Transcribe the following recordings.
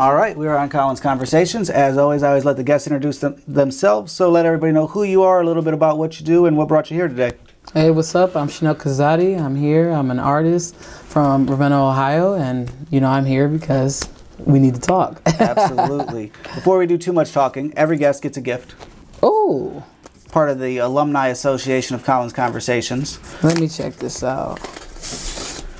All right, we are on Collins Conversations. As always, I always let the guests introduce them, themselves, so let everybody know who you are, a little bit about what you do, and what brought you here today. Hey, what's up? I'm Chanel Kazadi. I'm here. I'm an artist from Ravenna, Ohio, and you know I'm here because we need to talk. Absolutely. Before we do too much talking, every guest gets a gift. oh, Part of the Alumni Association of Collins Conversations. let me check this out.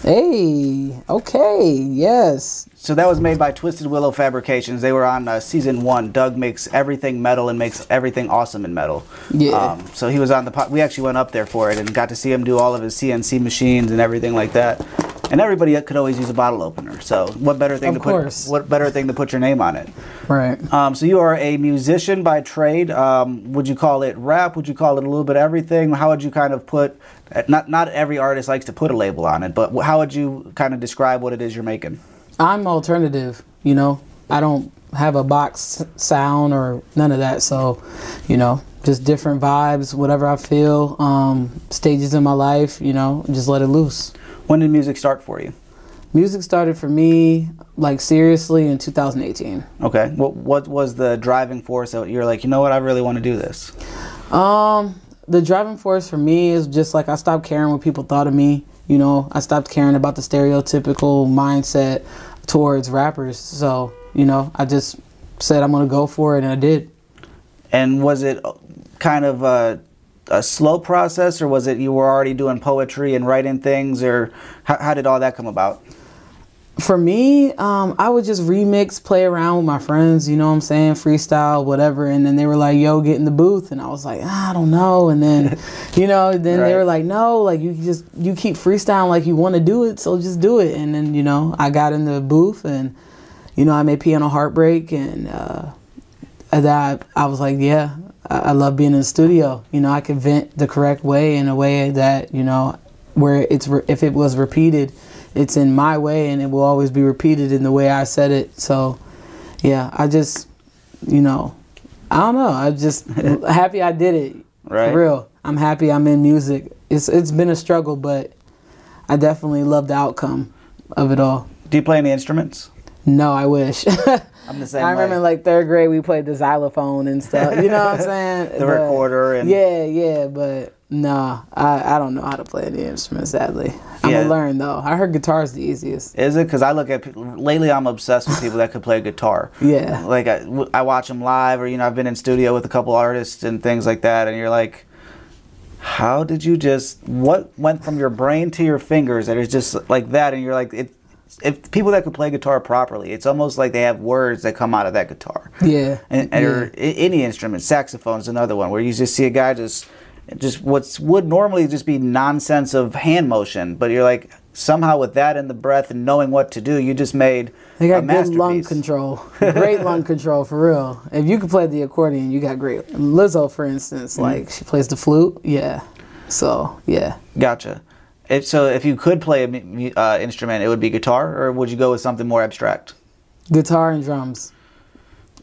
Hey, okay, yes. So that was made by Twisted Willow Fabrications. They were on uh, season one. Doug makes everything metal and makes everything awesome in metal. Yeah. Um, so he was on the. Po- we actually went up there for it and got to see him do all of his CNC machines and everything like that. And everybody could always use a bottle opener. So what better thing Of to course. put? What better thing to put your name on it? Right. Um, so you are a musician by trade. Um, would you call it rap? Would you call it a little bit of everything? How would you kind of put? Not not every artist likes to put a label on it, but how would you kind of describe what it is you're making? I'm alternative, you know. I don't have a box sound or none of that. So, you know, just different vibes, whatever I feel, um, stages in my life, you know, just let it loose. When did music start for you? Music started for me like seriously in 2018. Okay. What what was the driving force that you're like, you know what, I really want to do this? Um, the driving force for me is just like I stopped caring what people thought of me. You know, I stopped caring about the stereotypical mindset towards rappers. So, you know, I just said I'm gonna go for it, and I did. And was it kind of a, a slow process, or was it you were already doing poetry and writing things, or how, how did all that come about? For me, um, I would just remix, play around with my friends, you know what I'm saying, freestyle, whatever. And then they were like, yo, get in the booth. And I was like, ah, I don't know. And then, you know, then they were like, no, like you just, you keep freestyling like you want to do it. So just do it. And then, you know, I got in the booth and, you know, I made Piano Heartbreak. And uh, that I was like, yeah, I, I love being in the studio. You know, I could vent the correct way in a way that, you know, where it's, re- if it was repeated, it's in my way and it will always be repeated in the way I said it. So, yeah, I just, you know, I don't know. I'm just happy I did it. Right. For real. I'm happy I'm in music. It's it's been a struggle, but I definitely love the outcome of it all. Do you play any instruments? No, I wish. I'm the same I remember way. like third grade we played the xylophone and stuff. You know what I'm saying? The recorder and- yeah, yeah, but nah, I, I don't know how to play any instrument. Sadly, I'm Yeah. gonna learn though. I heard guitar's the easiest. Is it? Because I look at pe- lately, I'm obsessed with people that could play guitar. Yeah. Like I, I watch them live, or you know, I've been in studio with a couple artists and things like that, and you're like, how did you just? What went from your brain to your fingers that is just like that? And you're like, it. If people that could play guitar properly, it's almost like they have words that come out of that guitar. Yeah. and, and or any instrument. Saxophone is another one where you just see a guy just just what's would normally just be nonsense of hand motion, but you're like somehow with that in the breath and knowing what to do, you just made They a got good lung control. Great lung control for real. If you could play the accordion, you got great. Lizzo, for instance, Mm-hmm. like she plays the flute. Yeah. So yeah. Gotcha. If, so if you could play an uh, instrument, it would be guitar, or would you go with something more abstract? Guitar and drums.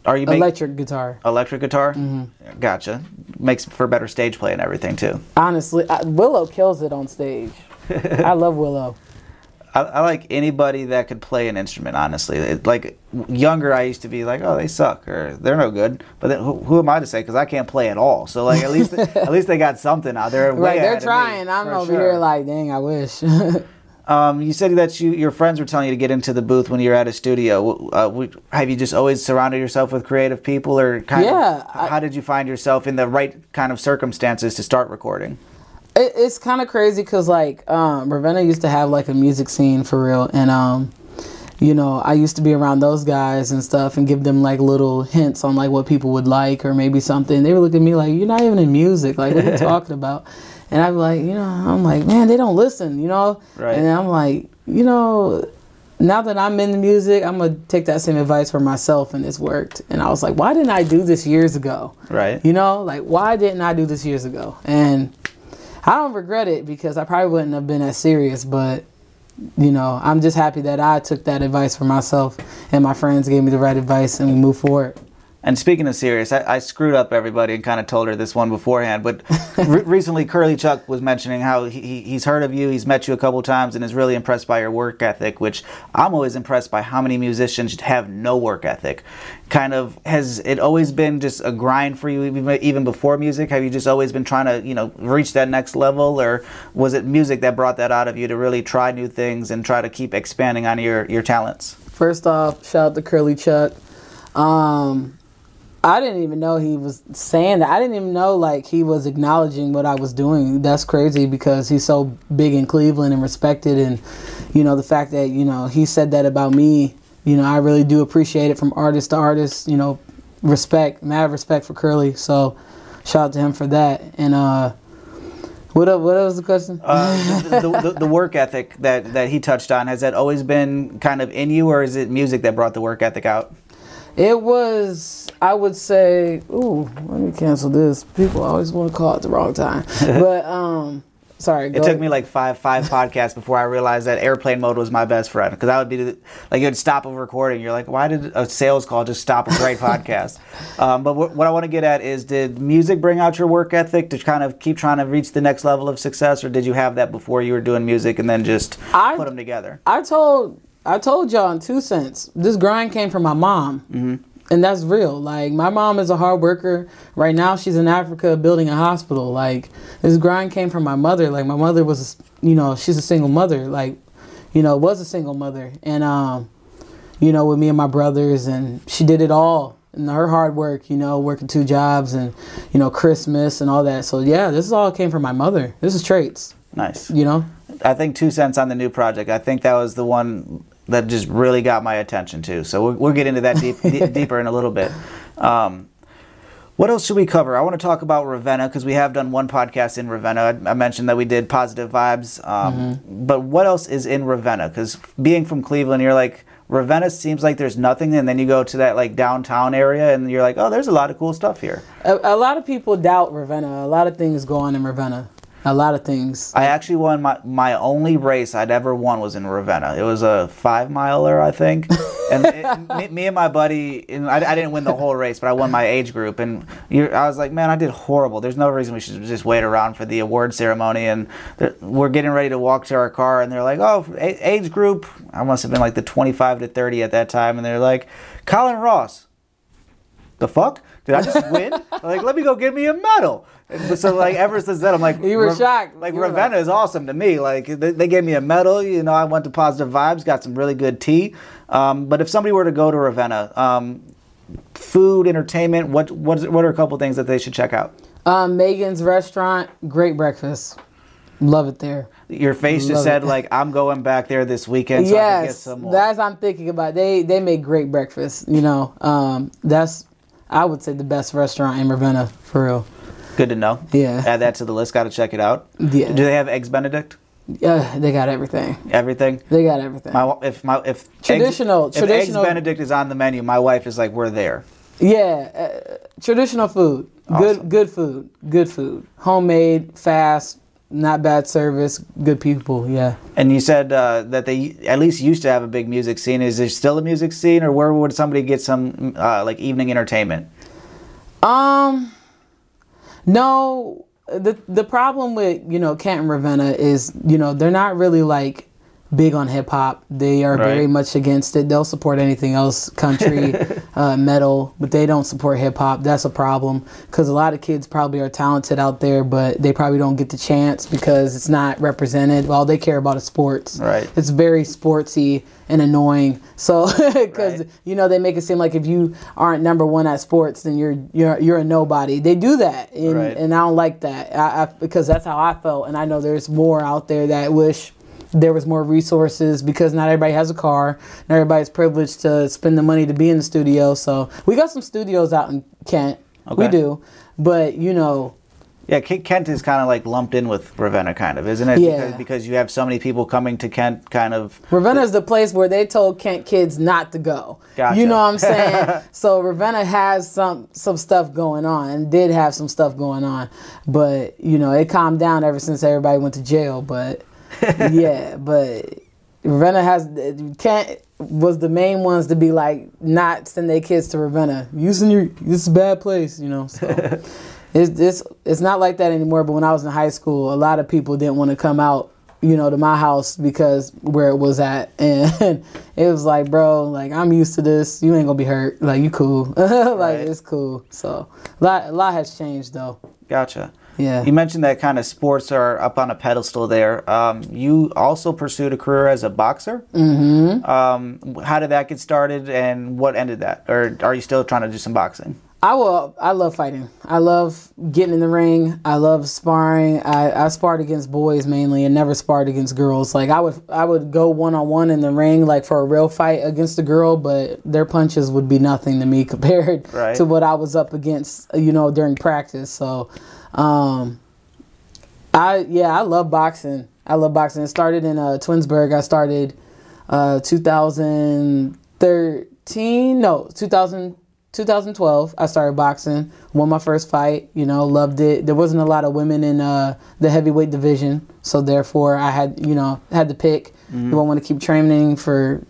Are you make Electric guitar. electric guitar? Mm-hmm. Gotcha. Makes for better stage play and everything too. Honestly, I, Willow kills it on stage. I love Willow. I, I like anybody that could play an instrument. Honestly, it, like younger, I used to be like, "Oh, they suck" or "They're no good." But then, who, who am I to say? Because I can't play at all. So like, at least at least they got something out there. Right, they're of me, trying. I'm over sure. here like, dang, I wish. Um, you said that you your friends were telling you to get into the booth when you're at a studio. Uh, have you just always surrounded yourself with creative people, or kind Yeah, of I- how did you find yourself in the right kind of circumstances to start recording? It, it's kind of crazy because like um, Ravenna used to have like a music scene for real, and um, you know I used to be around those guys and stuff and give them like little hints on like what people would like or maybe something. They would look at me like, "You're not even in music. Like, what are you talking about?" And I'm like, you know, I'm like, man, they don't listen, you know. Right. And I'm like, you know. Now that I'm in the music, I'm gonna take that same advice for myself, and it's worked. And I was like, why didn't I do this years ago? Right. You know, like why didn't I do this years ago? And I don't regret it because I probably wouldn't have been as serious, but you know, I'm just happy that I took that advice for myself and my friends gave me the right advice and we moved forward. And speaking of serious, I, I screwed up everybody and kind of told her this one beforehand. But re- recently, Curly Chuck was mentioning how he, he- he's heard of you, he's met you a couple times, and is really impressed by your work ethic. Which I'm always impressed by how many musicians have no work ethic. Kind of has it always been just a grind for you, even, even before music? Have you just always been trying to you know reach that next level, or was it music that brought that out of you to really try new things and try to keep expanding on your your talents? First off, shout out to Curly Chuck. Um, I didn't even know he was saying that. I didn't even know like he was acknowledging what I was doing. That's crazy because he's so big in Cleveland and respected, and you know the fact that you know he said that about me. You know, I really do appreciate it from artist to artist. You know, respect, mad respect for Curly. So, shout out to him for that. And uh, what up, what was the question? Uh, the, the, the, work ethic that, that he touched on has that always been kind of in you, or is it music that brought the work ethic out? It was, I would say, ooh, let me cancel this. People always want to call at the wrong time. but, um, sorry. It took me like five five podcasts before I realized that airplane mode was my best friend because I would be like it would stop a recording. You're like, why did a sales call just stop a great podcast? Um, but what, what I want to get at is, did music bring out your work ethic to kind of keep trying to reach the next level of success, or did you have that before you were doing music and then just I- put them together? I told, I told y'all in two cents, this grind came from my mom. Mm-hmm. And that's real. Like, my mom is a hard worker. Right now, she's in Africa building a hospital. Like, this grind came from my mother. Like, my mother was, you know, she's a single mother. Like, you know, was a single mother. And, um, you know, with me and my brothers, and she did it all. And her hard work, you know, working two jobs and, you know, Christmas and all that. So, yeah, this is all came from my mother. This is traits, Nice. you know? I think two cents on the new project. I think that was the one that just really got my attention too. So we'll, we'll get into that deep, deep, deeper in a little bit. Um, what else should we cover? I want to talk about Ravenna because we have done one podcast in Ravenna. I, I mentioned that we did positive vibes, um, but what else is in Ravenna? Because being from Cleveland, you're like Ravenna seems like there's nothing, and then you go to that like downtown area, and you're like, oh, there's a lot of cool stuff here. A, a lot of people doubt Ravenna. A lot of things go on in Ravenna. A lot of things. I actually won my my only race I'd ever won was in Ravenna. It was a five miler, I think, and it, me, me and my buddy. And I, I didn't win the whole race, but I won my age group. And I was like, man, I did horrible. There's no reason we should just wait around for the award ceremony. And we're getting ready to walk to our car, and they're like, oh, age group. I must have been like the 25 to 30 at that time, and they're like, Colin Ross the fuck? Did I just win? like, let me go get me a medal. And so, like, ever since then, I'm like, You were shocked. Like, You Ravenna like- is awesome to me. Like, they, they gave me a medal. You know, I went to Positive Vibes, got some really good tea. Um, but if somebody were to go to Ravenna, um, food, entertainment, what what what are a couple things that they should check out? Um, Megan's restaurant, great breakfast. Love it there. Your face just Love said it. like I'm going back there this weekend so I can get yes, some more. that's I'm thinking about. They they make great breakfast. You know, um, that's I would say the best restaurant in Ravenna for real. Good to know. Yeah. Add that to the list. Got to check it out. Yeah. Do they have eggs Benedict? Yeah, they got everything. Everything. They got everything. My if my if Traditional- eggs, traditional- if eggs Benedict is on the menu, my wife is like, we're there. Yeah, uh, traditional food. Awesome. Good good food. Good food. Homemade, fast, not bad service, good people. Yeah. And you said uh, that they at least used to have a big music scene. Is there still a music scene, or where would somebody get some uh, like evening entertainment? Um no the the problem with, you know, Canton Ravenna is, you know, they're not really like big on hip hop. They are very much against it. They'll support anything else, country, uh, metal, but they don't support hip hop. That's a problem because a lot of kids probably are talented out there, but they probably don't get the chance because it's not represented. All they care about is sports. Right. It's very sportsy and annoying. So because Right. you know they make it seem like if you aren't number one at sports, then you're you're you're a nobody. They do that, and, Right. and I don't like that. I, I because that's how I felt, and I know there's more out there that wish there was more resources because not everybody has a car, not everybody's privileged to spend the money to be in the studio. So we got some studios out in Kent, Okay. we do, but you know. Yeah, Kent is kind of like lumped in with Ravenna, kind of, isn't it? Yeah. Because, because you have so many people coming to Kent, kind of. Ravenna is the place where they told Kent kids not to go. Gotcha. You know what I'm saying? so Ravenna has some some stuff going on and did have some stuff going on, but you know it calmed down ever since everybody went to jail. But yeah, but Ravenna has Kent was the main ones to be like not send their kids to Ravenna. Using your this is a bad place, you know. So it's it's it's not like that anymore. But when I was in high school, a lot of people didn't want to come out, you know, to my house because where it was at, and it was like, bro, like I'm used to this. You ain't gonna be hurt. Like you cool. like Right. it's cool. So a lot a lot has changed though. Gotcha. Yeah. You mentioned that kind of sports are up on a pedestal there. Um, you also pursued a career as a boxer. Mm-hmm. Um, how did that get started, and what ended that? Or are you still trying to do some boxing? I will. I love fighting. I love getting in the ring. I love sparring. I, I sparred against boys mainly, and never sparred against girls. Like I would, I would go one on one in the ring, like for a real fight against a girl, but their punches would be nothing to me compared Right. to what I was up against, you know, during practice. So, um, I yeah, I love boxing. I love boxing. It started in uh, Twinsburg. I started uh, 2013. No, 2000, 2012. I started boxing. Won my first fight. You know, loved it. There wasn't a lot of women in uh, the heavyweight division, so therefore I had you know had to pick. Do I want to keep training for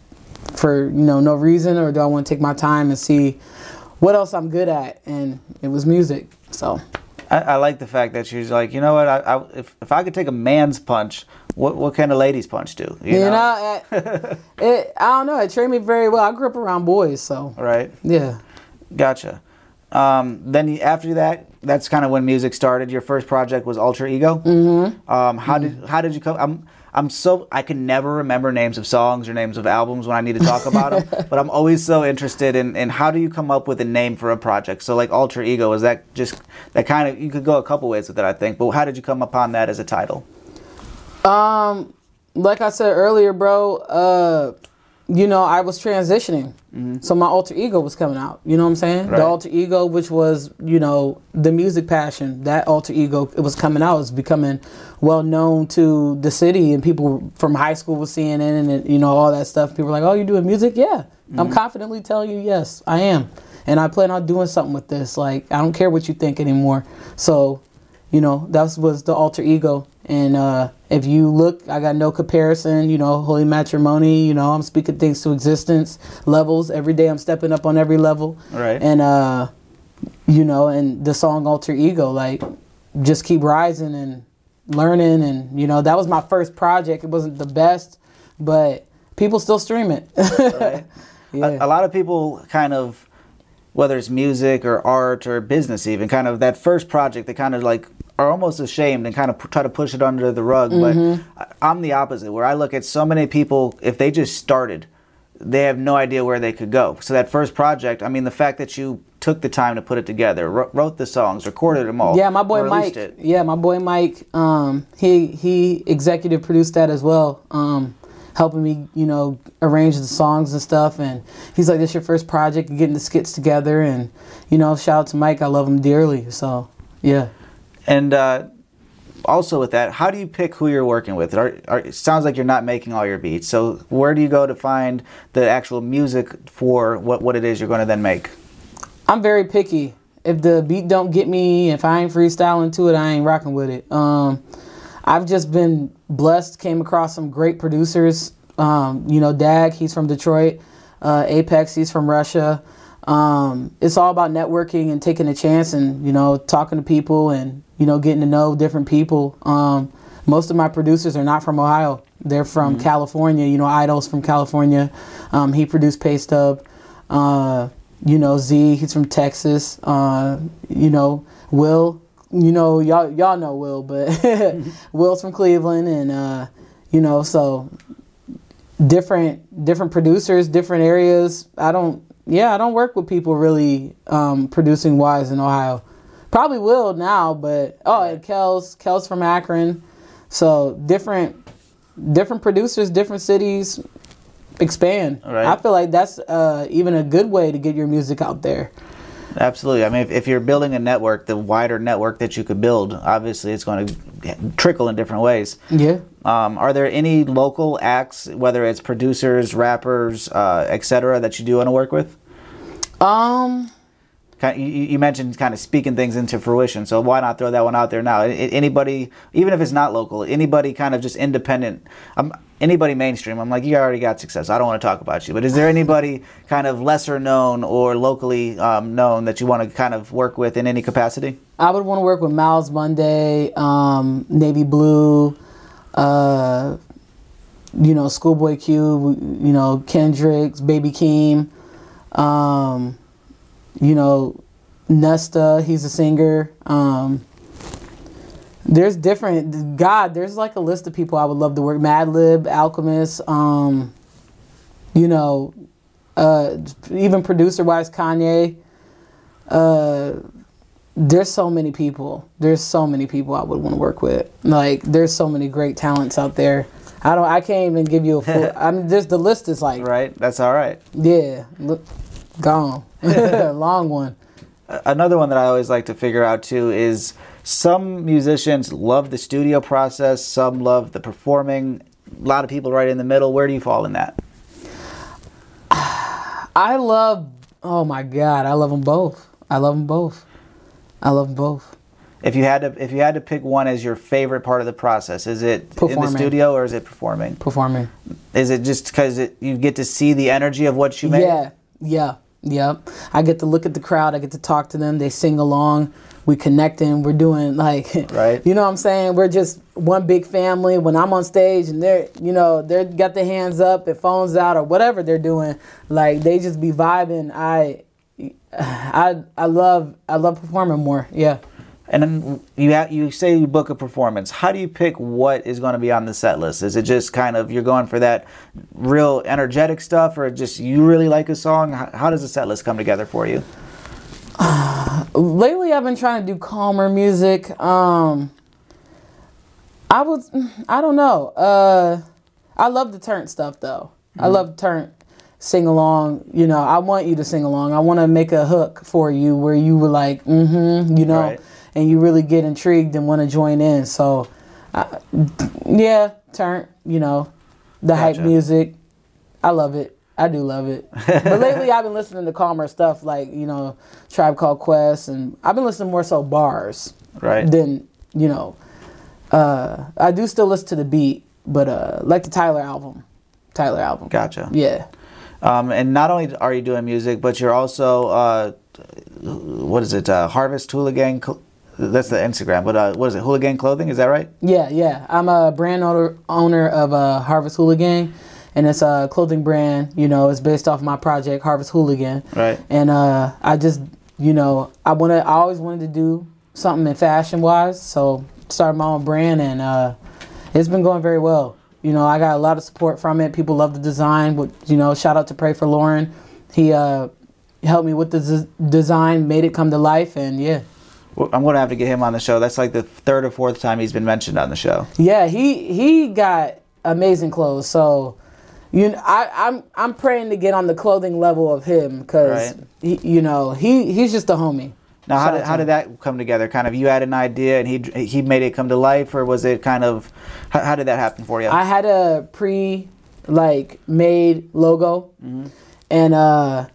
for you know no reason, or do I want to take my time and see what else I'm good at? And it was music. So. I, I like the fact that she's like, you know what? I, I, if if I could take a man's punch, what what can a lady's punch do? You, You know? know, it, it, I don't know. It trained me very well. I grew up around boys, so right? yeah. Gotcha. Um, then after that, that's kind of when music started. Your first project was Alter Ego. Mm-hmm. Um, how did how did you come? I'm I'm so I can never remember names of songs or names of albums when I need to talk about them. but I'm always so interested in, in how do you come up with a name for a project? So like alter Ego is that just that kind of you could go a couple ways with it, I think. But how did you come upon that as a title? Um, like I said earlier, bro. Uh, you know, I was transitioning, mm-hmm. so my alter ego was coming out. You know what I'm saying? Right. The alter ego, which was you know the music passion, that alter ego, it was coming out. It was becoming well known to the city, and people from high school were seeing it, and you know all that stuff. People were like, "Oh, you're doing music? Yeah." I'm mm-hmm. confidently telling you, yes, I am, and I plan on doing something with this. Like, I don't care what you think anymore. So you know that was the alter ego and uh if you look i got no comparison you know holy matrimony you know i'm speaking things to existence levels. Every day i'm stepping up on every level. Right. and uh you know and the song alter ego like just keep rising and learning. And you know that was my first project. It wasn't the best but people still stream it. Right. yeah. a, a lot of people kind of whether it's music or art or business even kind of that first project they kind of like are almost ashamed and kind of p- try to push it under the rug Mm-hmm. but i'm the opposite where i look at so many people if they just started they have no idea where they could go so that first project i mean the fact that you took the time to put it together wrote, wrote the songs recorded them all Yeah, my boy Mike. it. Yeah, my boy Mike. Um, he he executive produced that as well. Um, helping me, you know, arrange the songs and stuff. And he's like, "This your first project, getting the skits together." And you know, shout out to Mike. I love him dearly. So yeah. And uh, also with that, how do you pick who you're working with? Are, are, it sounds like you're not making all your beats. So where do you go to find the actual music for what, what it is you're going to then make? I'm very picky. If the beat don't get me, if I ain't freestyling to it, I ain't rocking with it. Um, I've just been blessed. Came across some great producers. Um, you know, Dag, he's from Detroit. Uh, Apex, he's from Russia. Um, it's all about networking and taking a chance and you know talking to people and you know getting to know different people. Um, most of my producers are not from Ohio. They're from California. You know, Idol's from California. Um, he produced Pay Stub. Uh, you know, Z, he's from Texas. Uh, you know, Will, you know, y'all y'all know Will, but Will's from Cleveland, and uh, you know, so different different producers, different areas. I don't, yeah, I don't work with people really um, producing wise in Ohio. Probably will now, but oh, and Kel's Kel's from Akron, so different different producers, different cities expand. Right. I feel like that's uh, even a good way to get your music out there. Absolutely. I mean, if, if you're building a network, the wider network that you could build, obviously it's going to trickle in different ways. Yeah. Um, are there any local acts, whether it's producers, rappers, uh, etc., that you do want to work with? Um. You, you mentioned kind of speaking things into fruition, so why not throw that one out there now? Anybody, even if it's not local, anybody kind of just independent. I'm anybody mainstream, I'm like, you already got success. I don't want to talk about you. But is there anybody kind of lesser known or locally um, known that you want to kind of work with in any capacity? I would want to work with Miles Monday, um, Navy Blue, uh, you know, Schoolboy Q, you know, Kendricks, Baby Keem, um, you know, Nesta, he's a singer. There's different God. There's like a list of people I would love to work. Madlib, Alchemist, um, you know, uh, even producer wise Kanye. Uh, there's so many people. There's so many people I would want to work with. Like there's so many great talents out there. I don't. I can't even give you a full. I mean, just the list is like Right. That's all right. yeah, look, gone. Long one. Another one that I always like to figure out too is some musicians love the studio process, some love the performing. A lot of people right in the middle. Where do you fall in that? I love. Oh my God, I love them both. I love them both. I love them both. If you had to, if you had to pick one as your favorite part of the process, is it in the studio or is it performing? Performing. Is it just because you get to see the energy of what you make? Yeah, yeah, yep. I get to look at the crowd. I get to talk to them. They sing along. We connecting. We're doing like, Right. You know what I'm saying? We're just one big family. When I'm on stage and they're, you know, they're got their hands up, their phones out, or whatever they're doing, like they just be vibing. I, I, I love, I love performing more. Yeah. And then you ha- you say you book a performance. How do you pick what is going to be on the set list? Is it just kind of you're going for that real energetic stuff, or just you really like a song? How, how does the set list come together for you? lately I've been trying to do calmer music. Um I was I don't know. Uh I love the turn stuff though. I love turn sing along, you know, I want you to sing along. I want to make a hook for you where you were like, "Mhm," you know, Right. and you really get intrigued and want to join in. So I, yeah, turn, you know, the hype music. I love it. I do love it. but lately I've been listening to calmer stuff like, you know, Tribe Called Quest and I've been listening more so bars Right. than, you know, uh I do still listen to the beat, but uh like the Tyler album. Tyler album. Gotcha. Yeah. Um, and not only are you doing music, but you're also uh, what is it? Uh, Harvest Hooligan. Cl- that's the Instagram. But uh, what is it? Hooligan Clothing. Is that right? Yeah, yeah. I'm a brand owner owner of uh, Harvest Hooligan, and it's a clothing brand. You know, it's based off my project Harvest Hooligan. Right. And uh, I just, you know, I wanna, I always wanted to do something in fashion wise, so started my own brand, and uh, it's been going very well. You know, I got a lot of support from it. People love the design. But you know, shout out to Pray for Lauren. He uh, helped me with the z- design, made it come to life, and yeah. I'm gonna have to get him on the show. That's like the third or fourth time he's been mentioned on the show. Yeah, he he got amazing clothes. So, you know, I I'm I'm praying to get on the clothing level of him because Right. you know he he's just a homie. Now, how did, how did that come together? Kind of, you had an idea and he he made it come to life, or was it kind of how, how did that happen for you? I had a pre like made logo, and uh,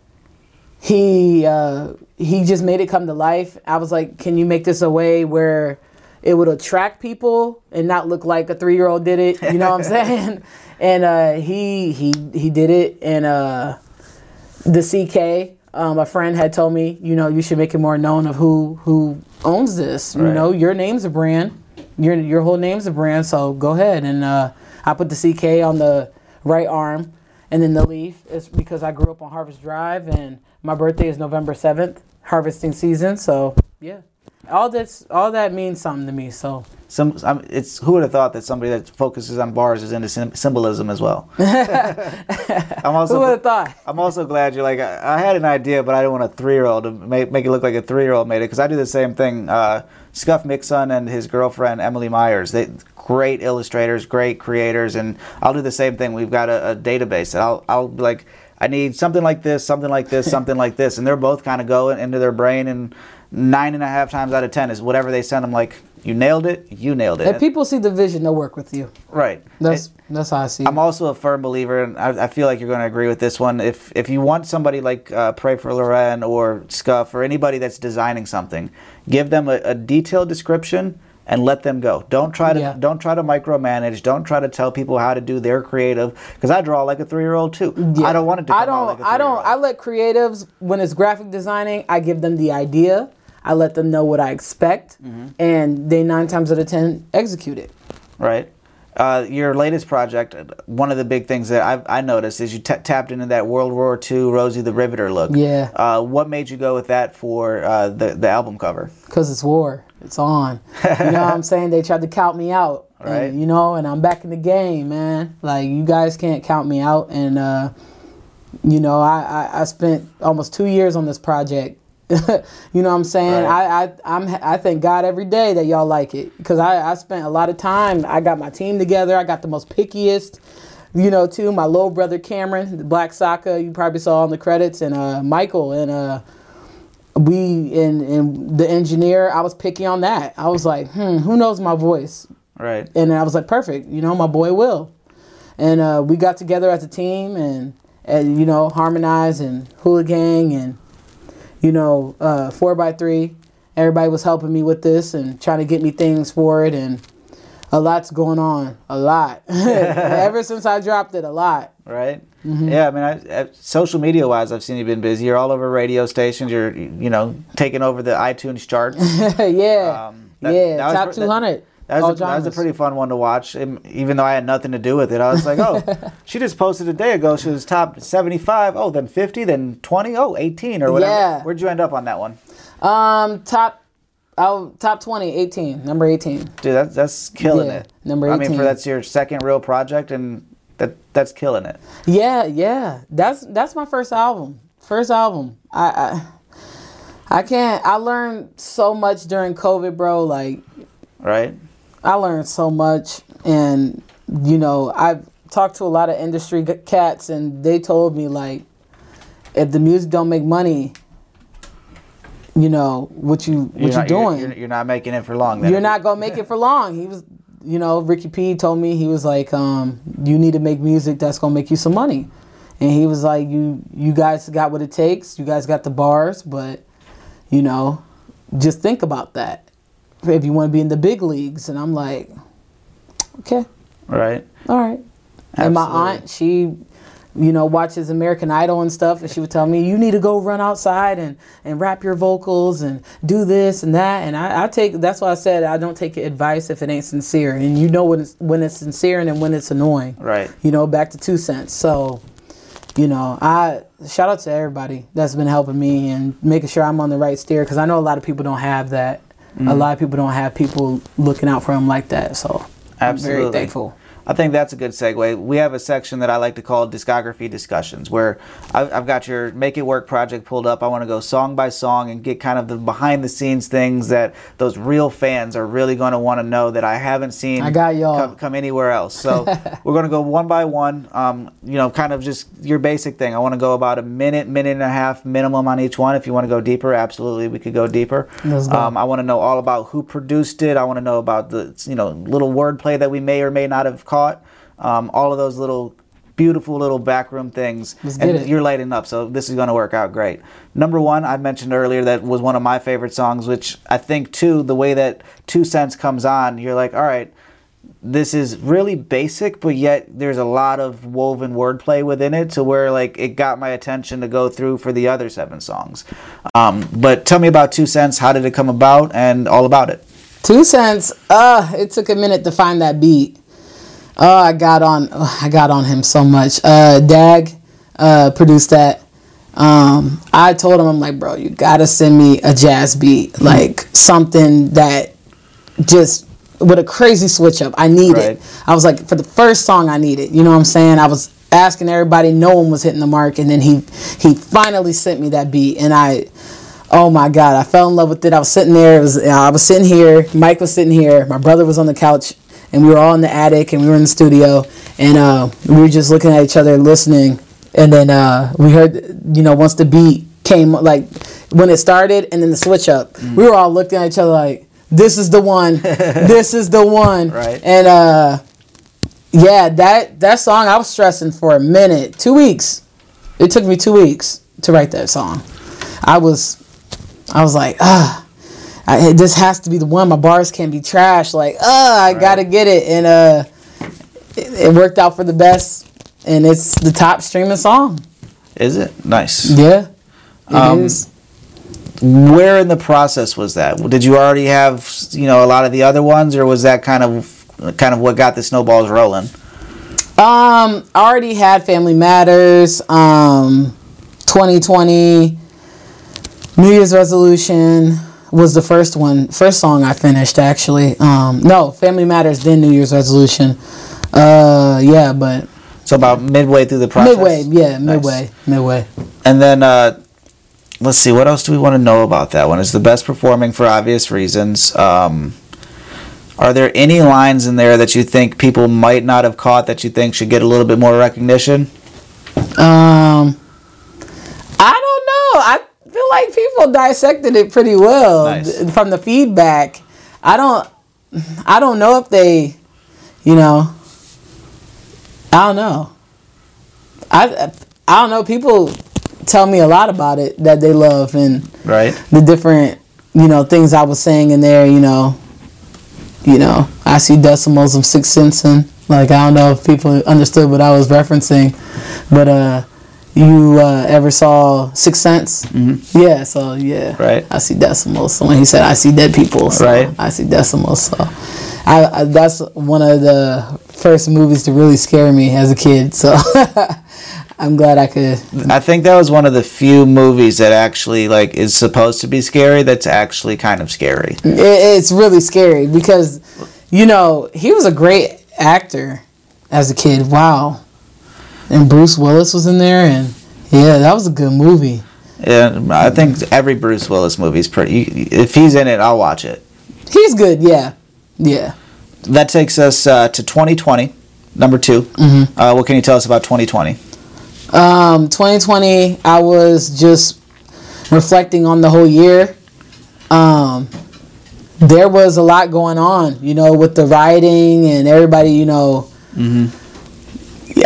he uh, he just made it come to life. I was like, can you make this a way where it would attract people and not look like a three year old did it? You know what I'm saying? And uh, he he he did it, and uh, the CK. Um, a friend had told me, you know, you should make it more known of who who owns this. You know, your name's a brand. Your your whole name's a brand. So go ahead and uh, I put the CK on the right arm, and then the leaf is because I grew up on Harvest Drive, and my birthday is November seventh, harvesting season. So yeah, all that's all that means something to me. So Some, um, it's who would have thought that somebody that focuses on bars is into sym- symbolism as well. I'm also who would have thought? I'm also glad you're like I, I had an idea, but I didn't want a three year old to make, make it look like a three year old made it because I do the same thing. Uh, Scuff Mixon and his girlfriend Emily Myers, they great illustrators, great creators, and I'll do the same thing. We've got a, a database, and I'll I'll be like I need something like this, something like this, something like this, and they're both kind of going into their brain, and nine and a half times out of ten is whatever they send them. Like you nailed it, you nailed it, If people see the vision, they'll work with you. right? That's that's how I see. It. I'm also a firm believer, and I, I feel like you're going to agree with this one. If if you want somebody like uh, Pray for Loren or Scuff or anybody that's designing something, give them a, a detailed description, and let them go. Don't try to Yeah. don't try to micromanage. Don't try to tell people how to do their creative because I draw like a three year old too. I don't want it to. Come I don't. Out like a I don't. I let creatives when it's graphic designing. I give them the idea. I let them know what I expect, Mm-hmm. and they nine times out of ten execute it. right? Uh, your latest project, one of the big things that I've, I noticed is you t- tapped into that World War II Rosie the Riveter look. Yeah. Uh, what made you go with that for uh, the the album cover? Cause it's war. It's on. You know what I'm saying? They tried to count me out. and, Right. you know, and I'm back in the game, man. Like you guys can't count me out. And uh, you know, I, I, I spent almost two years on this project. you know what I'm saying? Right. I, I I'm I thank God every day that y'all like it. Because I, I spent a lot of time. I got my team together. I got the most pickiest. You know, too, my little brother Cameron, the Black Soccer, you probably saw on the credits, and uh, Michael and uh, we and and the engineer i was picky on that. I was like hmm who knows my voice? Right. and i was like perfect you know my boy will. And uh, we got together as a team and and you know harmonize and hula gang and you know uh, four by three. Everybody was helping me with this and trying to get me things for it and a lot's going on a lot ever since i dropped it a lot Right. Mm-hmm. Yeah. I mean, I, I, social media wise, I've seen you've been busy. You're all over radio stations. You're you know taking over the iTunes charts. yeah Um, that- yeah that was top that- 200 That was, a, that was a pretty fun one to watch, even though I had nothing to do with it. I was like, oh, she just posted a day ago. She was top 75. Oh, then 50, then 20. Oh, 18 or whatever. Yeah. Where'd you end up on that one? Um, top, oh, top 20, 18, number 18. Dude, that's, that's killing Yeah, it. number 18. I mean, for that's your second real project, and that that's killing it. Yeah, yeah. That's that's my first album. First album. I I, I can't. I learned so much during COVID, bro. Like Right? I learned so much, and you know, I've talked to a lot of industry cats, and they told me like, if the music don't make money, you know what you what You're you not, doing. You're, you're not making it for long. Then. you're not gonna make it for long. He was, you know, Ricky P told me he was like, um, you need to make music that's gonna make you some money, and he was like, you you guys got what it takes. You guys got the bars, but you know, just think about that if you want to be in the big leagues. And I'm like, okay, Right? all right. And my aunt, she, you know, watches American Idol and stuff, and she would tell me, "You need to go run outside and and rap your vocals and do this and that." And I, I take that's why I said I don't take advice if it ain't sincere, and you know when it's when it's sincere and then when it's annoying. Right. You know, back to two cents. So, you know, I shout out to everybody that's been helping me and making sure I'm on the right steer because I know a lot of people don't have that. Mm-hmm. A lot of people don't have people looking out for them like that. So, I'm very thankful. I think that's a good segue. We have a section that I like to call discography discussions, where I've, I've got your Make It Work project pulled up. I want to go song by song and get kind of the behind the scenes things that those real fans are really going to want to know that I haven't seen I got y'all. Come, come anywhere else. So we're going to go one by one. Um, you know, kind of just your basic thing. I want to go about a minute, minute and a half minimum on each one. If you want to go deeper, absolutely, we could go deeper. Let's go. Um, I want to know all about who produced it. I want to know about the you know little wordplay that we may or may not have caught. Um, all of those little beautiful little backroom things. Let's and you're lighting up, so this is going to work out great. Number one, I mentioned earlier that was one of my favorite songs, which I think too the way that Two Cents comes on, you're like, all right. This is really basic, but yet there's a lot of woven wordplay within it to where like it got my attention to go through for the other seven songs. Um, but tell me about Two Cents. How did it come about, and all about it. Two cents. Uh, it took a minute to find that beat. Oh, I got on. oh, I got on him so much. Uh, Dag, uh, produced that. Um, I told him, I'm like, bro, you gotta send me a jazz beat, like something that just with a crazy switch up. I need Right. it. I was like, for the first song, I need it. You know what I'm saying? I was asking everybody, no one was hitting the mark, and then he he finally sent me that beat, and I. Oh my God! I fell in love with it. I was sitting there. It was I was sitting here. Mike was sitting here. My brother was on the couch, and we were all in the attic, and we were in the studio, and uh, we were just looking at each other, listening. And then uh, we heard, you know, once the beat came, like when it started, and then the switch up, we were all looking at each other like, "This is the one. this is the one." Right. And uh, yeah, that that song I was stressing for a minute, two weeks. It took me two weeks to write that song. I was, I was like, ah. I, this has to be the one. My bars can't be trash. Like, uh, I gotta get it, and uh, it, it worked out for the best, and it's the top streaming song. Is it nice? Yeah, it Um, is. Where in the process was that? Did you already have you know a lot of the other ones, or was that kind of kind of what got the snowballs rolling? Um, I already had Family Matters. Um, 2020 New Year's resolution was the first one, first song I finished actually. Um, no, Family Matters, then New Year's resolution. Uh, yeah, but So about midway through the process. midway, yeah, Nice. midway, midway. And then uh, let's see, what else do we want to know about that one? It's the best performing for obvious reasons. Um, are there any lines in there that you think people might not have caught that you think should get a little bit more recognition? Um, I don't know. I feel like people dissected it pretty well Nice. from the feedback. I don't. I don't know if they, you know. I don't know. I I don't know. People tell me a lot about it that they love and Right? the different you know things I was saying in there. You know. You know, I see decimals of six cents and like I don't know if people understood what I was referencing, but uh, you uh, ever saw Sixth Sense? Mm-hmm. Yeah, so yeah, Right. I see decimals. So when he said I see dead people, so Right. I see decimals. So I, I that's one of the first movies to really scare me as a kid. So I'm glad I could. I think that was one of the few movies that actually like is supposed to be scary that's actually kind of scary. It, it's really scary because you know he was a great actor as a kid. Wow, and Bruce Willis was in there, and yeah, that was a good movie. Yeah, I think every Bruce Willis movie is pretty. If he's in it, I'll watch it. He's good. Yeah, yeah. That takes us uh, to 2020, number 2 Mm-hmm. Uh, what can you tell us about 2020? Um, 2020, I was just reflecting on the whole year. Um, there was a lot going on, you know, with the rioting and everybody, you know.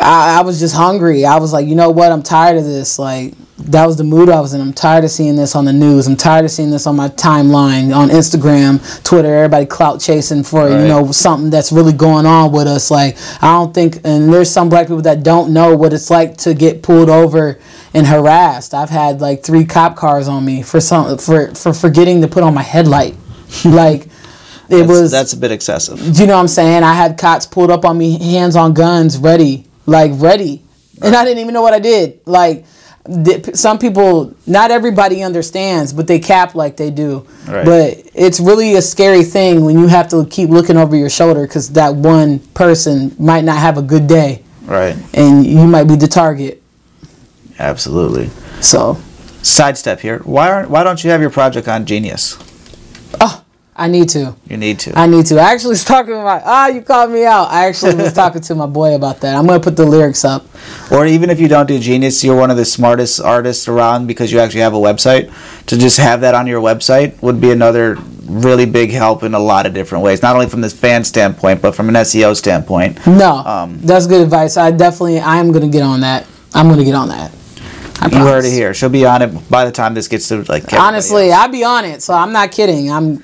I, I was just hungry. I was like, you know what? I'm tired of this. Like, that was the mood I was in. I'm tired of seeing this on the news. I'm tired of seeing this on my timeline, on Instagram, Twitter. Everybody clout chasing for you know something that's really going on with us. Like, I don't think, and there's some black people that don't know what it's like to get pulled over and harassed. I've had like three cop cars on me for some for for forgetting to put on my headlight. like, it That's, was that's a bit excessive. you know what I'm saying? I had cops pulled up on me, hands on guns, ready, like ready, and I didn't even know what I did. Like, some people, not everybody understands, but they cap like they do. Right. But it's really a scary thing when you have to keep looking over your shoulder because that one person might not have a good day, Right. and you might be the target. Absolutely. So, Sidestep here. Why aren't Why don't you have your project on Genius? oh, I need to. You need to. I need to. I actually was talking about. Ah, you called me out. I actually was talking to my boy about that. I'm gonna put the lyrics up. or even if you don't do Genius, you're one of the smartest artists around because you actually have a website. To just have that on your website would be another really big help in a lot of different ways. Not only from this fan standpoint, but from an SEO standpoint. No, Um, that's good advice. I definitely, I am gonna get on that. I'm gonna get on that. You heard it here. She'll be on it by the time this gets to like. Honestly, else. I'll be on it. So I'm not kidding. I'm.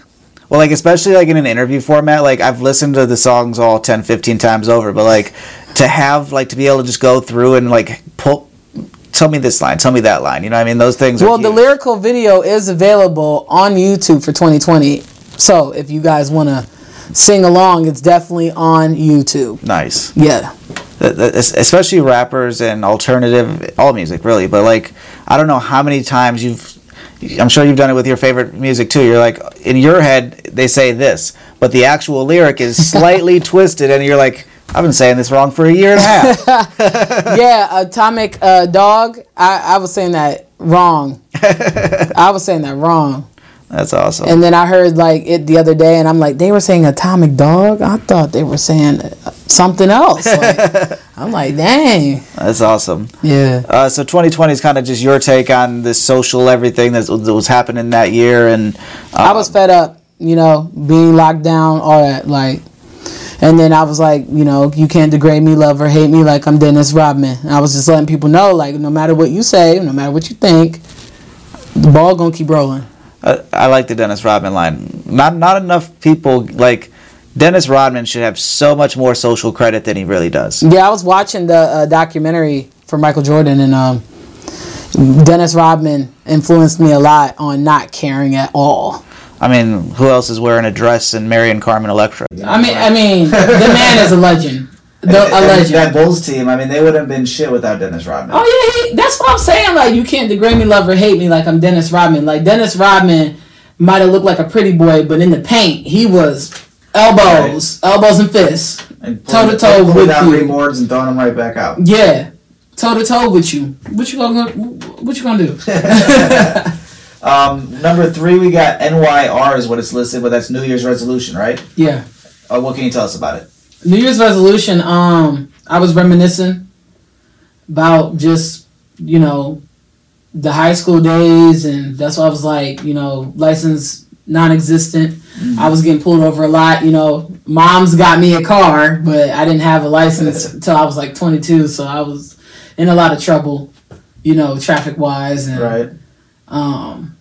Well, like especially like in an interview format, like I've listened to the songs all 10, 15 times over, but like to have like to be able to just go through and like pull tell me this line, tell me that line. You know what I mean? Those things are Well, the lyrical video is available on YouTube for 2020. So if you guys wanna sing along, it's definitely on YouTube. nice. Yeah. Th- es- Especially rappers and alternative all music really, but like I don't know how many times you've I'm sure you've done it with your favorite music too. You're like in your head they say this, but the actual lyric is slightly twisted and you're like I've been saying this wrong for a year and a half. yeah, Atomic uh, Dog. I, I was saying that wrong. I was saying that wrong. That's awesome. And then I heard like it the other day, and I'm like, they were saying Atomic Dog. I thought they were saying something else. Like, I'm like, dang. That's awesome. Yeah. Uh, so 2020 is kind of just your take on this social everything that was, happening that year, and uh, I was fed up, you know, being locked down, all that. Like, and then I was like, you know, you can't degrade me, love or hate me like I'm Dennis Rodman. And I was just letting people know, like, no matter what you say, no matter what you think, the ball gonna keep rolling. I, I like the Dennis Rodman line. Not not enough people like Dennis Rodman should have so much more social credit than he really does. Yeah, I was watching the uh, documentary for Michael Jordan, and um, Dennis Rodman influenced me a lot on not caring at all. I mean, who else is wearing a dress and marrying Carmen Electra? I mean, I mean, the man is a legend. The, a legend. That Bulls team, I mean, they would have been shit without Dennis Rodman. Oh yeah, he, that's what I'm saying. Like you can't degrade me, love or hate me. Like I'm Dennis Rodman. Like Dennis Rodman might have looked like a pretty boy, but in the paint, he was elbows, elbows and fists, toe to toe with down you. boards and throwing them right back out. Yeah, toe to toe with you. What you gonna What you gonna do? Um, number three, we got NYR is what it's listed, but that's New Year's resolution, right? yeah. Uh, what can you tell us about it? New Year's resolution. Um, I was reminiscing about just you know the high school days, and that's why I was like, you know, license non-existent. I was getting pulled over a lot. You know, mom's got me a car, but I didn't have a license until I was like 22, so I was in a lot of trouble. You know, traffic wise, and Right. um,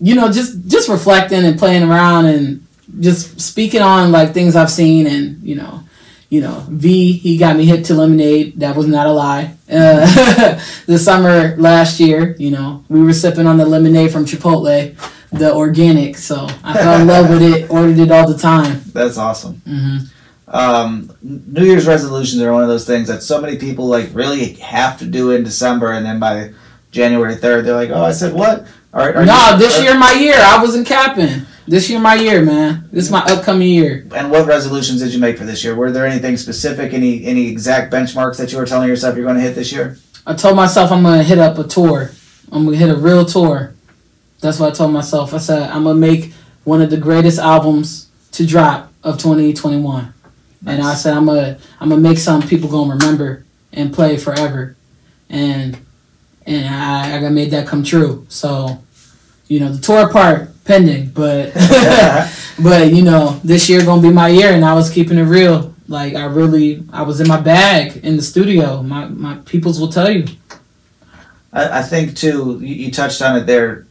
you know, just just reflecting and playing around and just speaking on like things I've seen and you know, you know, V he got me hit to lemonade. That was not a lie. Uh, the summer last year, you know, we were sipping on the lemonade from Chipotle, the organic. So I fell in love with it. Ordered it all the time. That's awesome. hmm Um, New Year's resolutions are one of those things that so many people like really have to do in December, and then by January third, they're like, "Oh, I said what?" Are, are No, you- this are- year my year. I wasn't capping. This year my year, man. This is my upcoming year. And what resolutions did you make for this year? Were there anything specific, any any exact benchmarks that you were telling yourself you're going to hit this year? I told myself I'm gonna hit up a tour. I'm gonna hit a real tour. That's what I told myself. I said I'm gonna make one of the greatest albums to drop of 2021. And I said I'm gonna I'm gonna make something people gonna remember and play forever. And and I, I made that come true. So, you know, the tour part pending, but but you know, this year gonna be my year, and I was keeping it real. Like I really, I was in my bag in the studio. My my peoples will tell you. I, I think too. You, you touched on it there.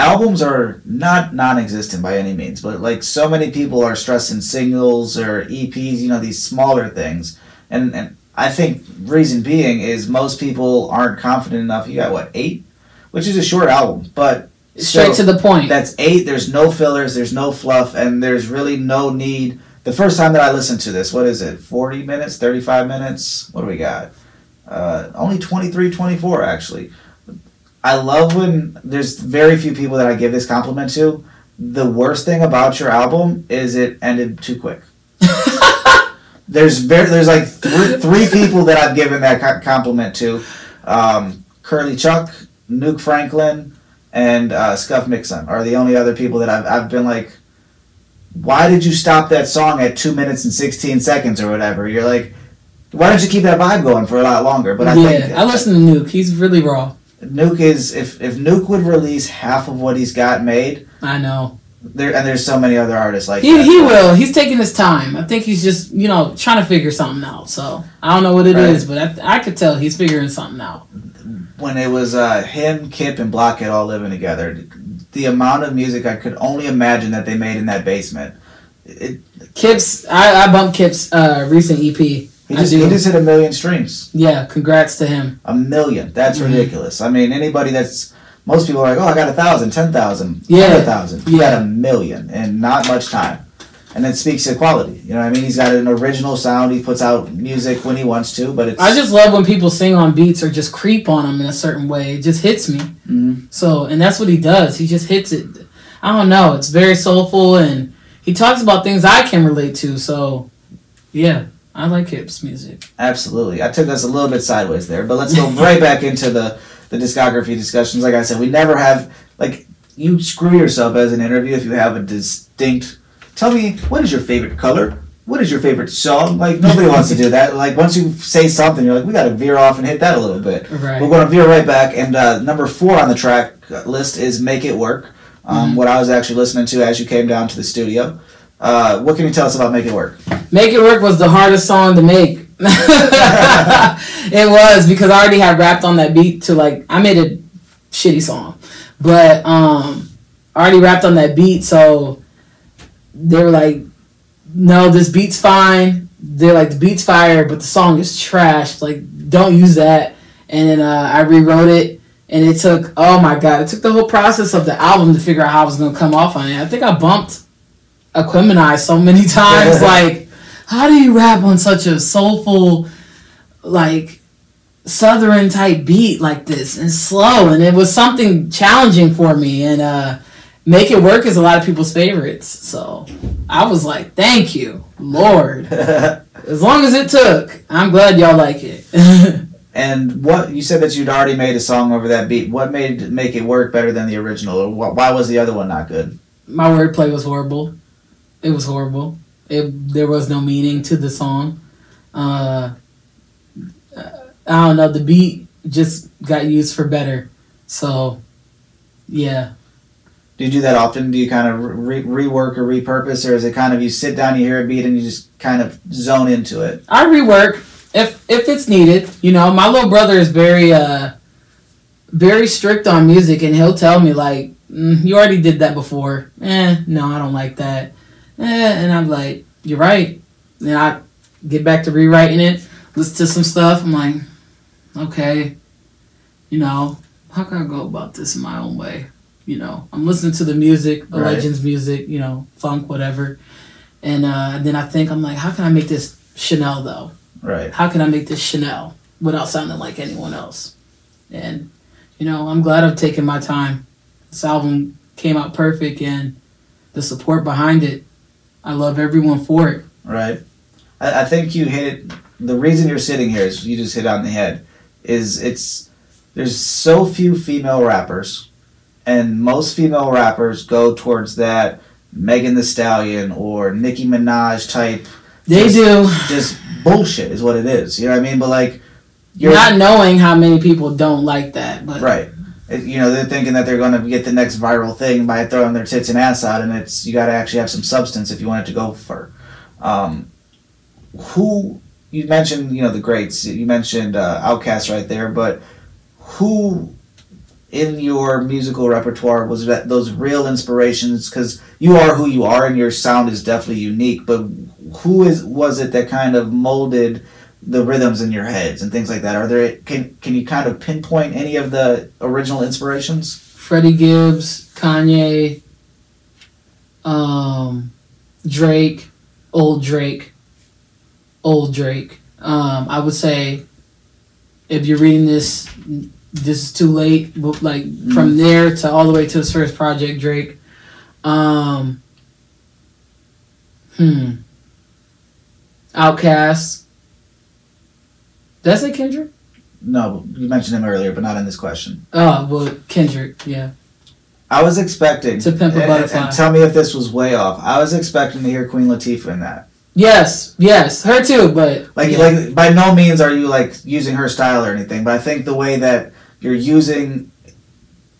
Albums are not non-existent by any means, but like so many people are stressing singles or EPs. You know these smaller things, and and I think reason being is most people aren't confident enough. You got what eight, which is a short album, but Straight still- to the point. That's eight. There's no fillers. There's no fluff, and there's really no need. The first time that I listened to this, what is it? Forty minutes, thirty-five minutes. What do we got? Uh, only 23, 24 actually. I love when there's very few people that I give this compliment to. The worst thing about your album is it ended too quick. there's very there's like three, three people that I've given that compliment to. Um, Curly Chuck, Nuke Franklin, and uh, Scuff Mixon are the only other people that I've, I've been like, why did you stop that song at two minutes and 16 seconds or whatever? You're like, why don't you keep that vibe going for a lot longer? But I yeah, think I listen to Nuke. He's really raw. Nuke is if if Nuke would release half of what he's got made, I know. there and there's so many other artists like He, that. he will. He's taking his time. I think he's just you know trying to figure something out. So I don't know what it is, Right. but I, I could tell he's figuring something out. When it was uh, him, Kip, and Blockhead all living together, the amount of music I could only imagine that they made in that basement. It, Kip's. I, I bumped Kip's uh, recent EP. He just he just hit a million streams. yeah, congrats to him. A million. That's Mhm. ridiculous. I mean, anybody that's most people are like, oh, I got a thousand, ten thousand, Yeah. hundred thousand. He Yeah. got a million in not much time, and it speaks to quality. You know, what I mean, he's got an original sound. He puts out music when he wants to, but it's I just love when people sing on beats or just creep on them in a certain way. It just hits me. Mhm. So, and that's what he does. He just hits it. I don't know. It's very soulful, and he talks about things I can relate to. So, yeah, I like Kip's music. Absolutely. I took us a little bit sideways there, but let's go right back into the, the discography discussions. Like I said, we never have, like, you screw yourself as an interview if you have a distinct. Tell me, what is your favorite color? What is your favorite song? Like, nobody wants to do that. Like, once you say something, you're like, we got to veer off and hit that a little bit. Right. We're going to veer right back. And uh, number four on the track list is Make It Work, um, Mhm. what I was actually listening to as you came down to the studio. Uh, what can you tell us about Make It Work? Make It Work was the hardest song to make. it was because I already had rapped on that beat to like I made a shitty song. But um already rapped on that beat, so they were like, "No, this beat's fine." They're like, "The beat's fire, but the song is trash. Like, don't use that." And then uh, I rewrote it, and it took oh my god, it took the whole process of the album to figure out how I was gonna come off on it. I think I bumped Aquemini so many times, like, how do you rap on such a soulful, like southern type beat like this and slow? And it was something challenging for me and uh make it work is a lot of people's favorites. So i was like thank you lord. As long as it took i'm glad y'all like it. And what you said that you'd already made a song over that beat. What made make it work better than the original? Or wh- why was the other one not good? My wordplay was horrible it was horrible it there was no meaning to the song uh I don't know. The beat just got used for better. So, yeah. Do you do that often? Do you kind of re- rework or repurpose, or is it kind of you sit down, you hear a beat, and you just kind of zone into it? I rework if if it's needed. You know, my little brother is very uh very strict on music, and he'll tell me like, mm, "You already did that before." Eh, no, I don't like that. Eh, and I'm like, "You're right." Then I get back to rewriting it, listen to some stuff. I'm like, okay, you know, how can I go about this in my own way? You know, I'm listening to the music, the Right. Legends music, you know, funk, whatever. And uh, then I think, I'm like, how can I make this Chanelle though? Right. How can I make this Chanelle without sounding like anyone else? And, you know, I'm glad I've taken my time. This album came out perfect and the support behind it, I love everyone for it. Right. I, I think you hit it. The reason you're sitting here is you just hit it on the head. Is it's there's so few female rappers, and most female rappers go towards that Megan Thee Stallion or Nicki Minaj type. They just, do. Just bullshit is what it is. You know what I mean? But like, you're Not knowing how many people don't like that, but right. You know they're thinking that they're going to get the next viral thing by throwing their tits and ass out, and it's you got to actually have some substance if you want it to go for. Um, who you mentioned, you know the greats. You mentioned uh, Outkast right there, but who in your musical repertoire was that those real inspirations? Because you are who you are, and your sound is definitely unique. But who is was it that kind of molded? The rhythms in your heads and things like that are there can can you kind of pinpoint any of the original inspirations Freddie Gibbs, Kanye, um, Drake, old Drake, old Drake. Um, I would say if you're reading this, this is too late. But like from there to all the way to his first project, Drake. Um, hmm. Outkast. Did I say Kendrick? no you mentioned him earlier but not in this question Oh, well, Kendrick, yeah. i was expecting To Pimp a and- Butterfly. and tell me if this was way off i was expecting to hear queen latifah in that Yes, yes, her too, but like yeah. like by no means are you like using her style or anything but i think the way that you're using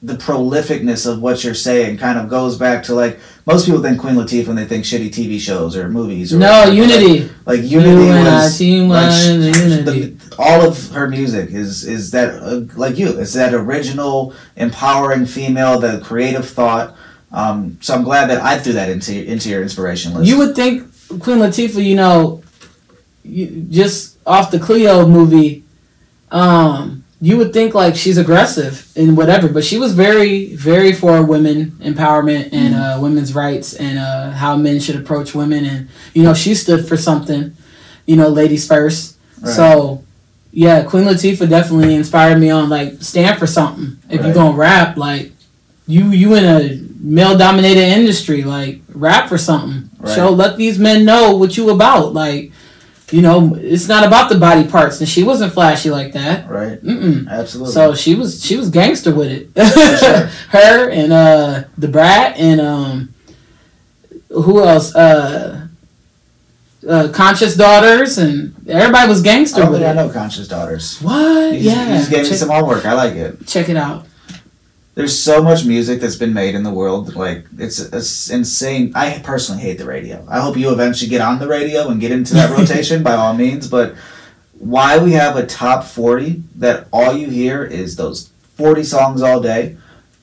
the prolificness of what you're saying kind of goes back to like most people think Queen Latifah when they think shitty TV shows or movies. Or no whatever, unity. Like, like Unity You was like, one, sh- sh- Unity. the- all of her music is is that uh, like you. It's that original, empowering female, the creative thought. Um, so I'm glad that I threw that into into your inspiration list. You would think Queen Latifah, you know, you, just off the Cleo movie, um, you would think like she's aggressive and whatever, but she was very, very for women empowerment and uh, women's rights and uh, how men should approach women, and you know, she stood for something, you know, ladies first. Right. So, yeah, Queen Latifah definitely inspired me on like stand for something. If Right. you're gonna rap, like you you in a male dominated industry, like rap for something. Right. Show let these men know what you about. Like, you know, it's not about the body parts, and she wasn't flashy like that. right, Mm-mm. absolutely. So she was she was gangster with it. sure. Her and uh Da Brat and um who else? Uh uh, conscious daughters and everybody was I gangster don't with think I know Conscious Daughters. What? You just, yeah. you just gave me check, some homework. I like it. check it out. There's so much music that's been made in the world. Like it's, it's insane. I personally hate the radio. I hope you eventually get on the radio and get into that rotation by all means. But why we have a top forty that all you hear is those forty songs all day,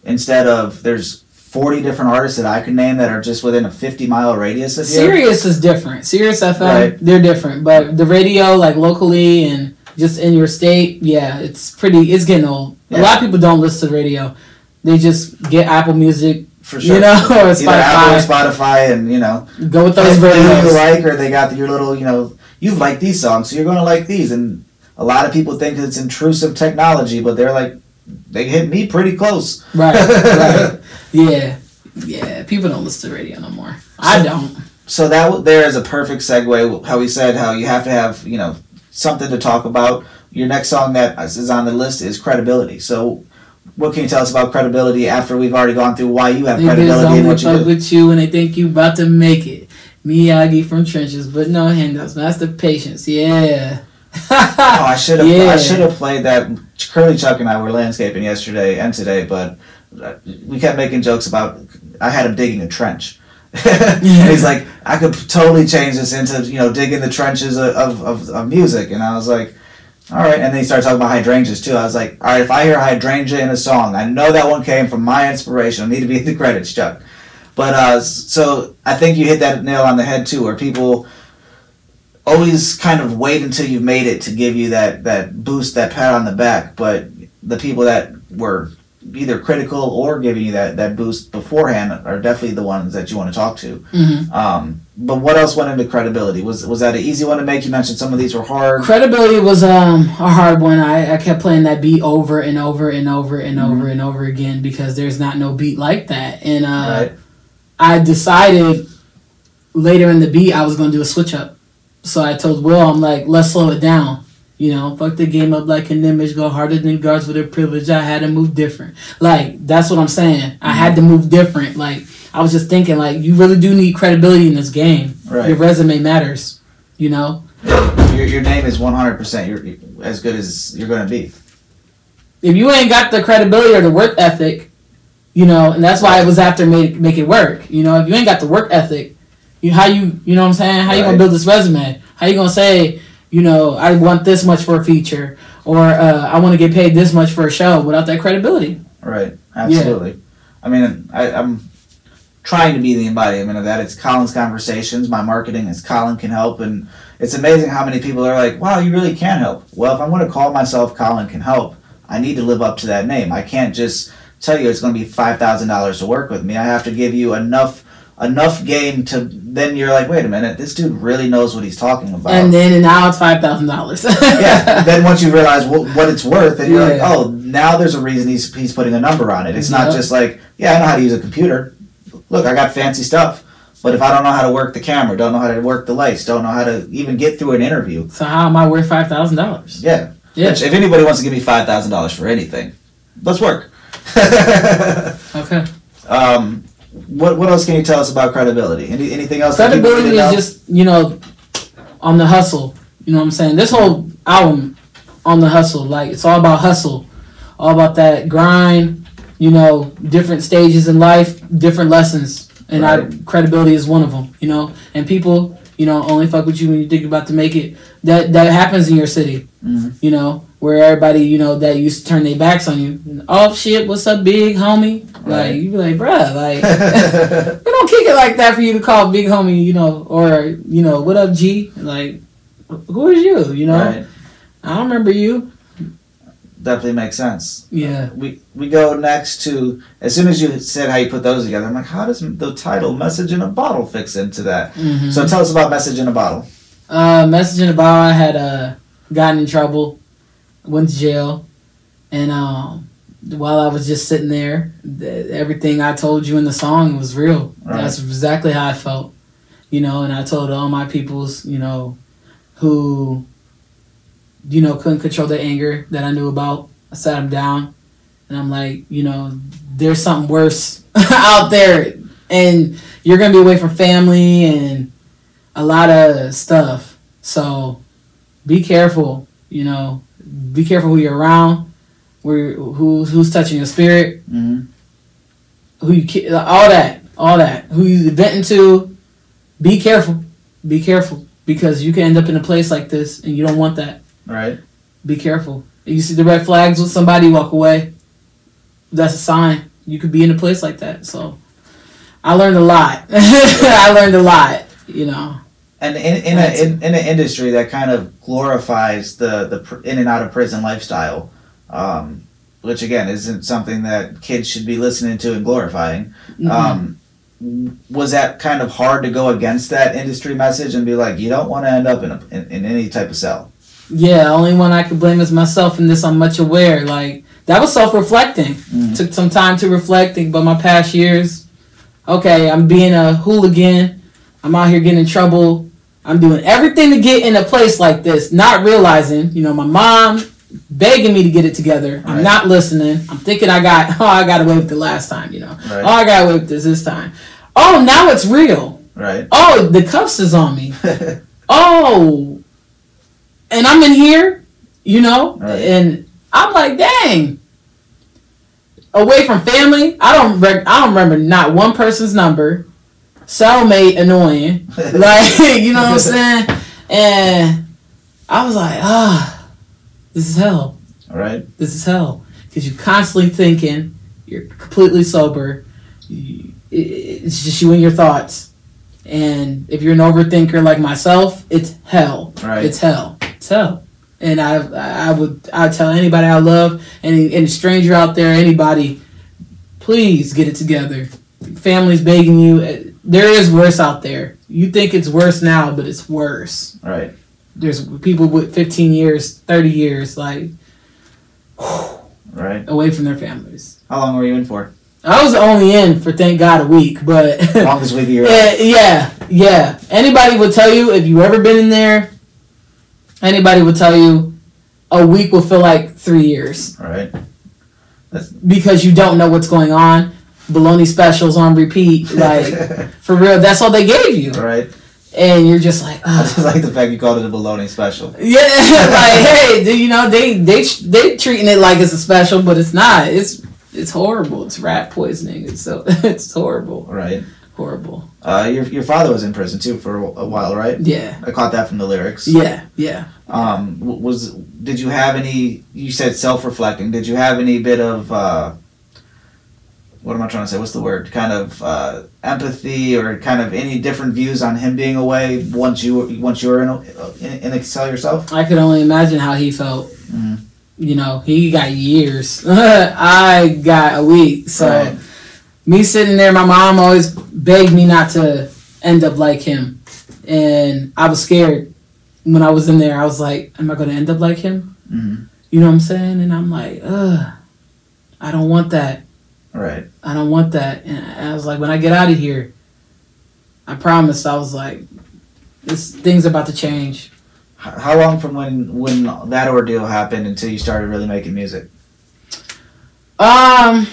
instead of there's 40 different artists that I could name that are just within a 50 mile radius of you. Sirius is different. Sirius FM, Right. they're different. But the radio, like locally and just in your state, yeah, it's pretty. It's getting old. A lot of people don't listen to the radio. They just get Apple Music, For sure. you know, or Either Apple or Spotify. Spotify and, you know, Go with those who you like, or they got your little, you know, you like these songs, so you're going to like these. And a lot of people think it's intrusive technology, but they're like, they hit me pretty close. Right, right. Yeah, yeah. People don't listen to radio no more. I don't. So that there is a perfect segue. How we said how you have to have, you know, something to talk about. Your next song that is on the list is credibility. So, what can you tell us about credibility after we've already gone through why you have Niggas credibility and what you fuck do? with you when they think you about to make it. Miyagi from trenches, but no handouts. That's the patience. Yeah. Oh, I should have. Yeah. I should have played that. Curly Chuck and I were landscaping yesterday and today, but uh, we kept making jokes about. I had him digging a trench. and he's like, I could totally change this into you know digging the trenches of, of, of music, and I was like, all right. And then he started talking about hydrangeas too. I was like, all right, if I hear hydrangea in a song, I know that one came from my inspiration. I need to be in the credits, Chuck. But uh, so I think you hit that nail on the head too, where people always kind of wait until you've made it to give you that that boost, that pat on the back. But the people that were either critical or giving you that, that boost beforehand are definitely the ones that you want to talk to. hmm Um, but what else went into credibility? Was was that an easy one to make? You mentioned some of these were hard. Credibility was um a hard one. I, I kept playing that beat over and over and over and Mm-hmm. over and over again because there's not no beat like that. And uh, Right. I decided later in the beat I was gonna do a switch up. So I told Will, I'm like, let's slow it down. You know, fuck the game up like an image, go harder than guards with their privilege. I had to move different. Like, that's what I'm saying. I had to move different. Like, I was just thinking, like, you really do need credibility in this game. Right. Your resume matters. You know? Your, your name is one hundred percent. You're as good as you're going to be. If you ain't got the credibility or the work ethic, you know, and that's why it was after make make it work. You know, if you ain't got the work ethic, you how you you know what I'm saying? How you gonna build this resume? How you gonna say, you know, I want this much for a feature or uh, I want to get paid this much for a show without that credibility? Right. Absolutely. I mean, I, I'm trying to be the embodiment of that. It's Colin's conversations. My marketing is Colin can help, and it's amazing how many people are like, "Wow, you really can help." Well, if I'm going to call myself Colin can help, I need to live up to that name. I can't just tell you it's going to be five thousand dollars to work with me. I have to give you enough enough game to then you're like, wait a minute, this dude really knows what he's talking about. And then and now it's five thousand dollars. yeah. Then once you realize what, what it's worth, and you're like, oh, now there's a reason he's he's putting a number on it. It's not just like, yeah, I know how to use a computer. Look, I got fancy stuff. But if I don't know how to work the camera, don't know how to work the lights, don't know how to even get through an interview, So how am I worth five thousand dollars? yeah. Yeah. Which, if anybody wants to give me five thousand dollars for anything, let's work. Okay. um, what what else can you tell us about credibility? Any, anything else? Credibility is know? just you know on the hustle. You know what I'm saying? This whole album on the hustle, like it's all about hustle, all about that grind. You know, different stages in life, different lessons, and I, credibility is one of them. You know, and people, you know, only fuck with you when you think about to make it. That that happens in your city. Mhm. You know, where everybody, you know, that used to turn their backs on you. Off shit, what's up, big homie? Right. Like you be like, bruh, like. We don't kick it like that for you to call big homie, you know, or you know, what up, G? Like, who is you? You know, right. I don't remember you. Definitely makes sense. Yeah, we we go next to as soon as you said how you put those together i'm like how does the title message in a bottle fix into that Mhm. so tell us about message in a bottle uh, a Bottle. I had uh gotten in trouble, went to jail, and um, while I was just sitting there, th- everything I told you in the song was real. Right. That's exactly how I felt, you know. And I told all my peoples, you know, who, you know, couldn't control their anger that I knew about. I sat them down, and I'm like, you know, there's something worse out there, and you're gonna be away from family and a lot of stuff. So be careful, you know, be careful who you're around, where who who's touching your spirit, mm-hmm. who you all that, all that, who you venting to. Be careful, be careful, because you can end up in a place like this, and you don't want that. right Be careful. You see the red flags with somebody, walk away. That's a sign. you could be in a place like that. So I learned a lot. I learned a lot. You know. And in in, a, in in an industry that kind of glorifies the the pr- in and out of prison lifestyle, um, which again isn't something that kids should be listening to and glorifying. Mhm. Um, was that kind of hard to go against that industry message and be like, you don't want to end up in, a, in in any type of cell? Yeah, only one I could blame is myself, and this I'm much aware. Like that was self-reflecting. Mhm. Took some time to reflect, think about my past years. Okay, I'm being a hooligan. I'm out here getting in trouble. I'm doing everything to get in a place like this, not realizing, you know, my mom begging me to get it together. I'm Right. not listening. I'm thinking I got, oh, I got away with it last time, you know. Right. Oh, I got away with this this time. Oh, now it's real. Right. Oh, the cuffs is on me. oh, and I'm in here, you know, Right. and I'm like, dang. Away from family, I don't rec- I don't remember not one person's number. Cellmate annoying, like you know what I'm saying, and I was like, ah, this is hell. right. This is hell because you're constantly thinking. You're completely sober. It's just you and your thoughts. And if you're an overthinker like myself, it's hell. Right. It's hell. It's hell. And I, I would, I tell anybody I love, any, any stranger out there, anybody, please get it together. Family's begging you. There is worse out there. You think it's worse now, but it's worse. Right. There's people with 15 years, 30 years, like Right. away from their families. How long were you in for? I was only in for thank God a week, but Longest week of your yeah, life. yeah, yeah. Anybody would tell you if you ever been in there. Anybody would tell you a week will feel like three years Right. because you don't know what's going on. Bologna specials on repeat, like for real. That's all they gave you, right. and you're just like, I "Ugh." just like the fact you called it a bologna special. yeah, like hey, do you know they they they treating it like it's a special, but it's not. It's it's horrible. It's rat poisoning. It's so it's horrible, Right. horrible. Uh, your your father was in prison too for a while, right? Yeah, I caught that from the lyrics. yeah, yeah. Um, was did you have any? You said self-reflecting. Did you have any bit of? Uh, what am I trying to say? What's the word? Kind of uh, empathy, or kind of any different views on him being away once you were- once you were in a, in, in a cell yourself? I could only imagine how he felt. Mhm. You know, he got years. I got a week. So Right. me sitting there, my mom always begged me not to end up like him, and I was scared when I was in there. I was like, "Am I going to end up like him?" Mhm. You know what I'm saying? And I'm like, "Ugh, I don't want that. Right. I don't want that." And I was like, "When I get out of here, I promised." I was like, "This thing's about to change." How long from when when that ordeal happened until you started really making music? Um,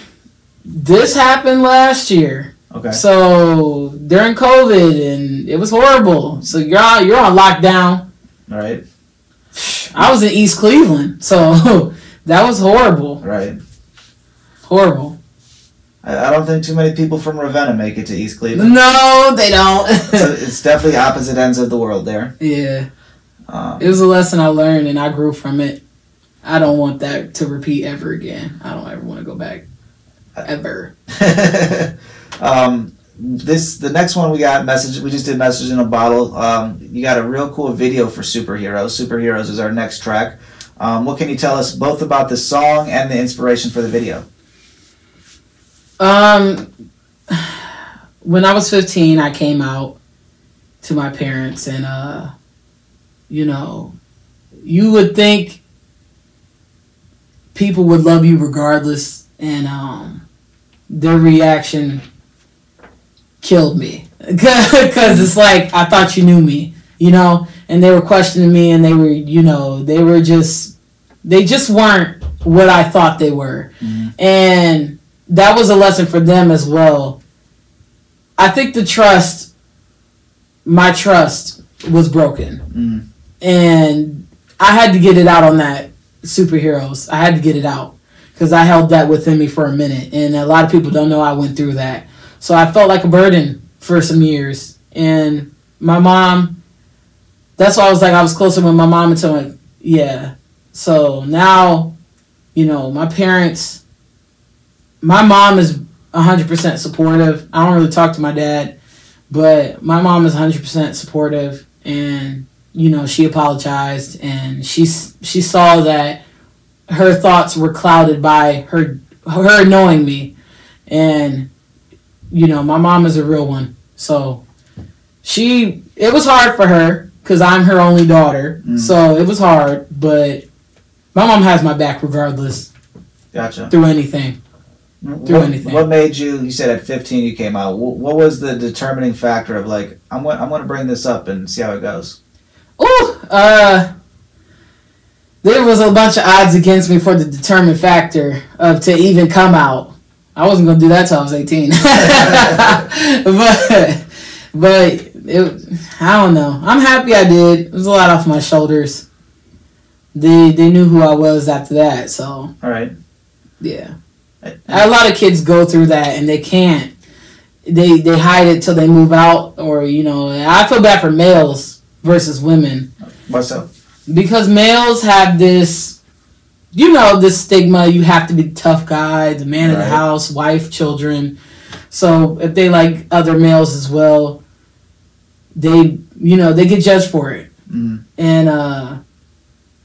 this happened last year. Okay. So during COVID, and it was horrible. So you're on, you're on lockdown. All right. I was in East Cleveland, so that was horrible, Right. horrible. I, I don't think too many people from Ravenna make it to East Cleveland. No, they don't. so it's definitely opposite ends of the world there. yeah, Um, it was a lesson I learned, and I grew from it. I don't want that to repeat ever again. I don't ever want to go back, ever. um, this the next one we got message. We just did message in a bottle. Um, you got a real cool video for superheroes. Superheroes is our next track. Um, what can you tell us both about the song and the inspiration for the video? Um, when I was 15, I came out to my parents, and uh, you know, you would think people would love you regardless, and um, their reaction killed me. Because it's like I thought you knew me, you know, and they were questioning me, and they were, you know, they were just, they just weren't what I thought they were, and that was a lesson for them as well. I think the trust, my trust, was broken, Mm. and I had to get it out on that superheroes. I had to get it out because I held that within me for a minute, and a lot of people don't know I went through that. So I felt like a burden for some years, and my mom. That's why I was like I was closer with my mom until like yeah. So now, you know, my parents. My mom is hundred percent supportive. I don't really talk to my dad, but my mom is hundred percent supportive, and you know she apologized and she she saw that her thoughts were clouded by her her knowing me, and you know my mom is a real one, so she it was hard for her because I'm her only daughter, Mm. so it was hard, but my mom has my back regardless Gotcha. through anything. What, anything. what made you? You said at 15 you came out. What, what was the determining factor of like I'm going I'm going to bring this up and see how it goes? Oh, uh, there was a bunch of odds against me for the determining factor of to even come out. I wasn't gonna do that till I was eighteen, but but it, I don't know. I'm happy I did. It was a lot off my shoulders. They they knew who I was after that, so All right. yeah. A lot of kids go through that and they can't. They they hide it till they move out, or you know. I feel bad for males versus women What's up? because males have this, you know, this stigma. You have to be the tough guy, the man of the house, wife, children. So if they like other males as well, they you know they get judged for it, Mm. and uh,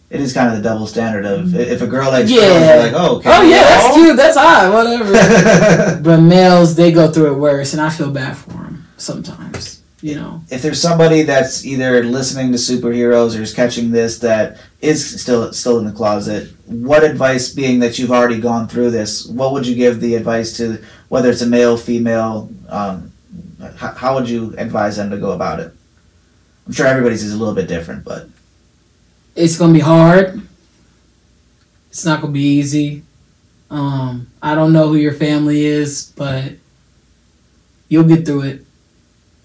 It is kind of the double standard of if a girl likes Yeah. girls, like, oh, okay. oh yeah, that's cute, that's hot, whatever. but males, they go through it worse, and I feel bad for them sometimes. You know. if there's somebody that's either listening to superheroes or is catching this that is still still in the closet, what advice, being that you've already gone through this, what would you give the advice to whether it's a male, female? Um, how, how would you advise them to go about it? I'm sure everybody's is a little bit different, but it's gonna be hard. It's not gonna be easy. Um, I don't know who your family is, but you'll get through it.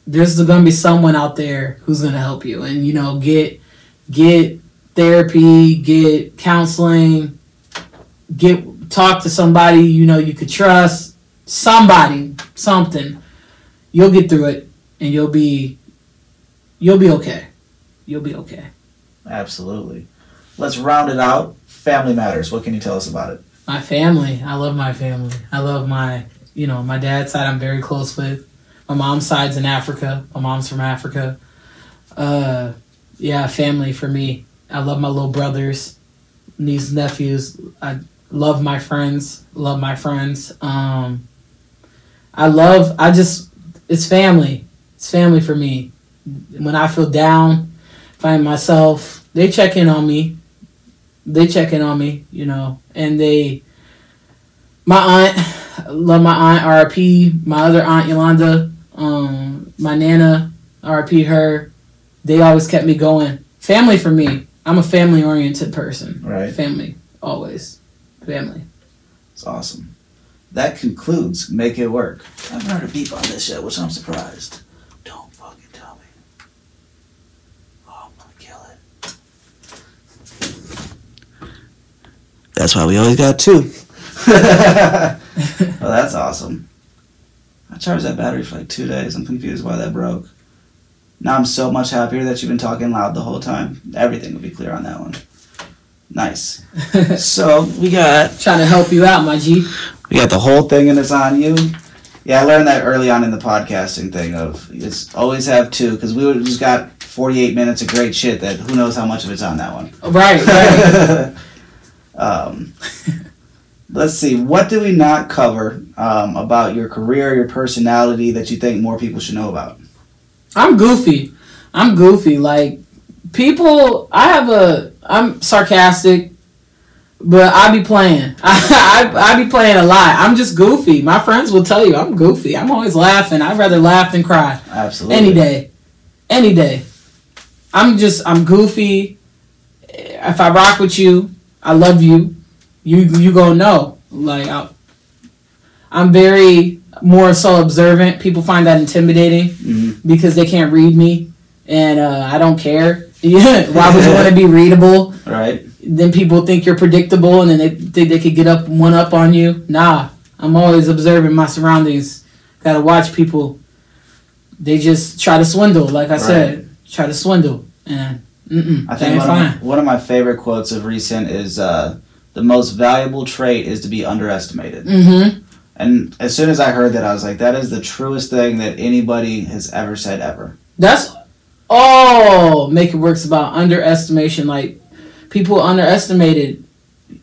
There's gonna be someone out there who's gonna help you, and you know, get get therapy, get counseling, get talk to somebody you know you could trust, somebody, something. You'll get through it, and you'll be you'll be okay. You'll be okay. Absolutely. Let's round it out. Family matters. What can you tell us about it? My family. I love my family. I love my, you know, my dad's side I'm very close with. My mom's side's in Africa. My mom's from Africa. Uh, yeah, family for me. I love my little brothers, nieces, nephews. I love my friends. Love my friends. Um, I love. I just. It's family. It's family for me. When I feel down, find myself. They check in on me. They check in on me. You know, and they. My aunt, love my aunt RP. My other aunt Yolanda, um, my nana RP her. They always kept me going. Family for me. I'm a family oriented person. Right. Family always. Family. It's awesome. That concludes Make It Work. I haven't heard a beep on this yet, which I'm surprised. Don't fucking tell me. Oh, I'm gonna kill it. That's why we always got two. well, that's awesome. I charged that battery for like two days. I'm confused why that broke. Now I'm so much happier that you've been talking loud the whole time. Everything will be clear on that one. Nice. so we got Trying to help you out, my G. we got the whole thing and it's on you. Yeah, I learned that early on in the podcasting thing of it's always have two because we would just got 48 minutes of great shit that who knows how much of it's on that one. Right, right. um, let's see, what do we not cover um, about your career, your personality that you think more people should know about? I'm goofy. I'm goofy. Like people, I have a. I'm sarcastic, but I be playing. I, I I be playing a lot. I'm just goofy. My friends will tell you I'm goofy. I'm always laughing. I'd rather laugh than cry Absolutely. any day, any day. I'm just I'm goofy. If I rock with you, I love you. You you gonna know. Like I, I'm very more so observant. People find that intimidating Mhm. because they can't read me, and uh, I don't care. Yeah, why would you want to be readable? Right? Then people think you're predictable, and then they think they could get up one up on you. Nah, I'm always observing my surroundings. Gotta watch people. They just try to swindle, like I said, try to swindle, and mm-mm, I think one of, my, one of my favorite quotes of recent is uh, the most valuable trait is to be underestimated. Mm-hmm. And as soon as I heard that, I was like, that is the truest thing that anybody has ever said ever. That's all Make It Work's about underestimation. Like people underestimated,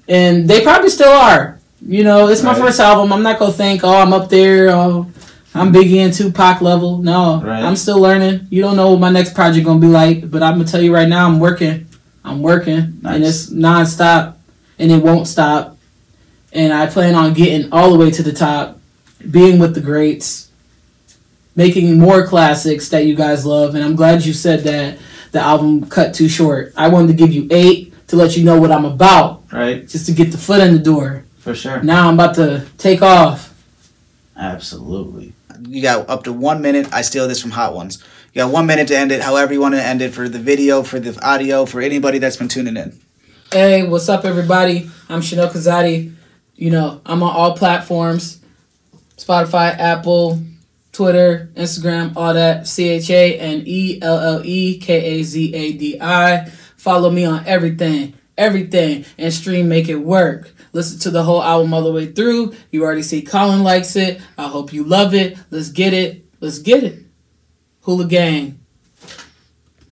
and they probably still are. You know, it's my Right. first album. I'm not gonna think, oh, I'm up there. Oh, I'm Biggie and Tupac level. No, Right. I'm still learning. You don't know what my next project gonna be like, but I'm gonna tell you right now, I'm working. I'm working, and Nice. it's nonstop, and it won't stop. And I plan on getting all the way to the top, being with the greats, making more classics that you guys love. And I'm glad you said that the album cut too short. I wanted to give you eight to let you know what I'm about, Right? just to get the foot in the door. For sure. Now I'm about to take off. Absolutely. You got up to one minute. I steal this from Hot Ones. You got one minute to end it, however you want to end it for the video, for the audio, for anybody that's been tuning in. Hey, what's up, everybody? I'm Chanelle Kazadi. You know, I'm on all platforms Spotify, Apple, Twitter, Instagram, all that. C H A N E L L E K A Z A D I. Follow me on everything, everything, and stream Make It Work. Listen to the whole album all the way through. You already see Colin likes it. I hope you love it. Let's get it. Let's get it. Hula Gang.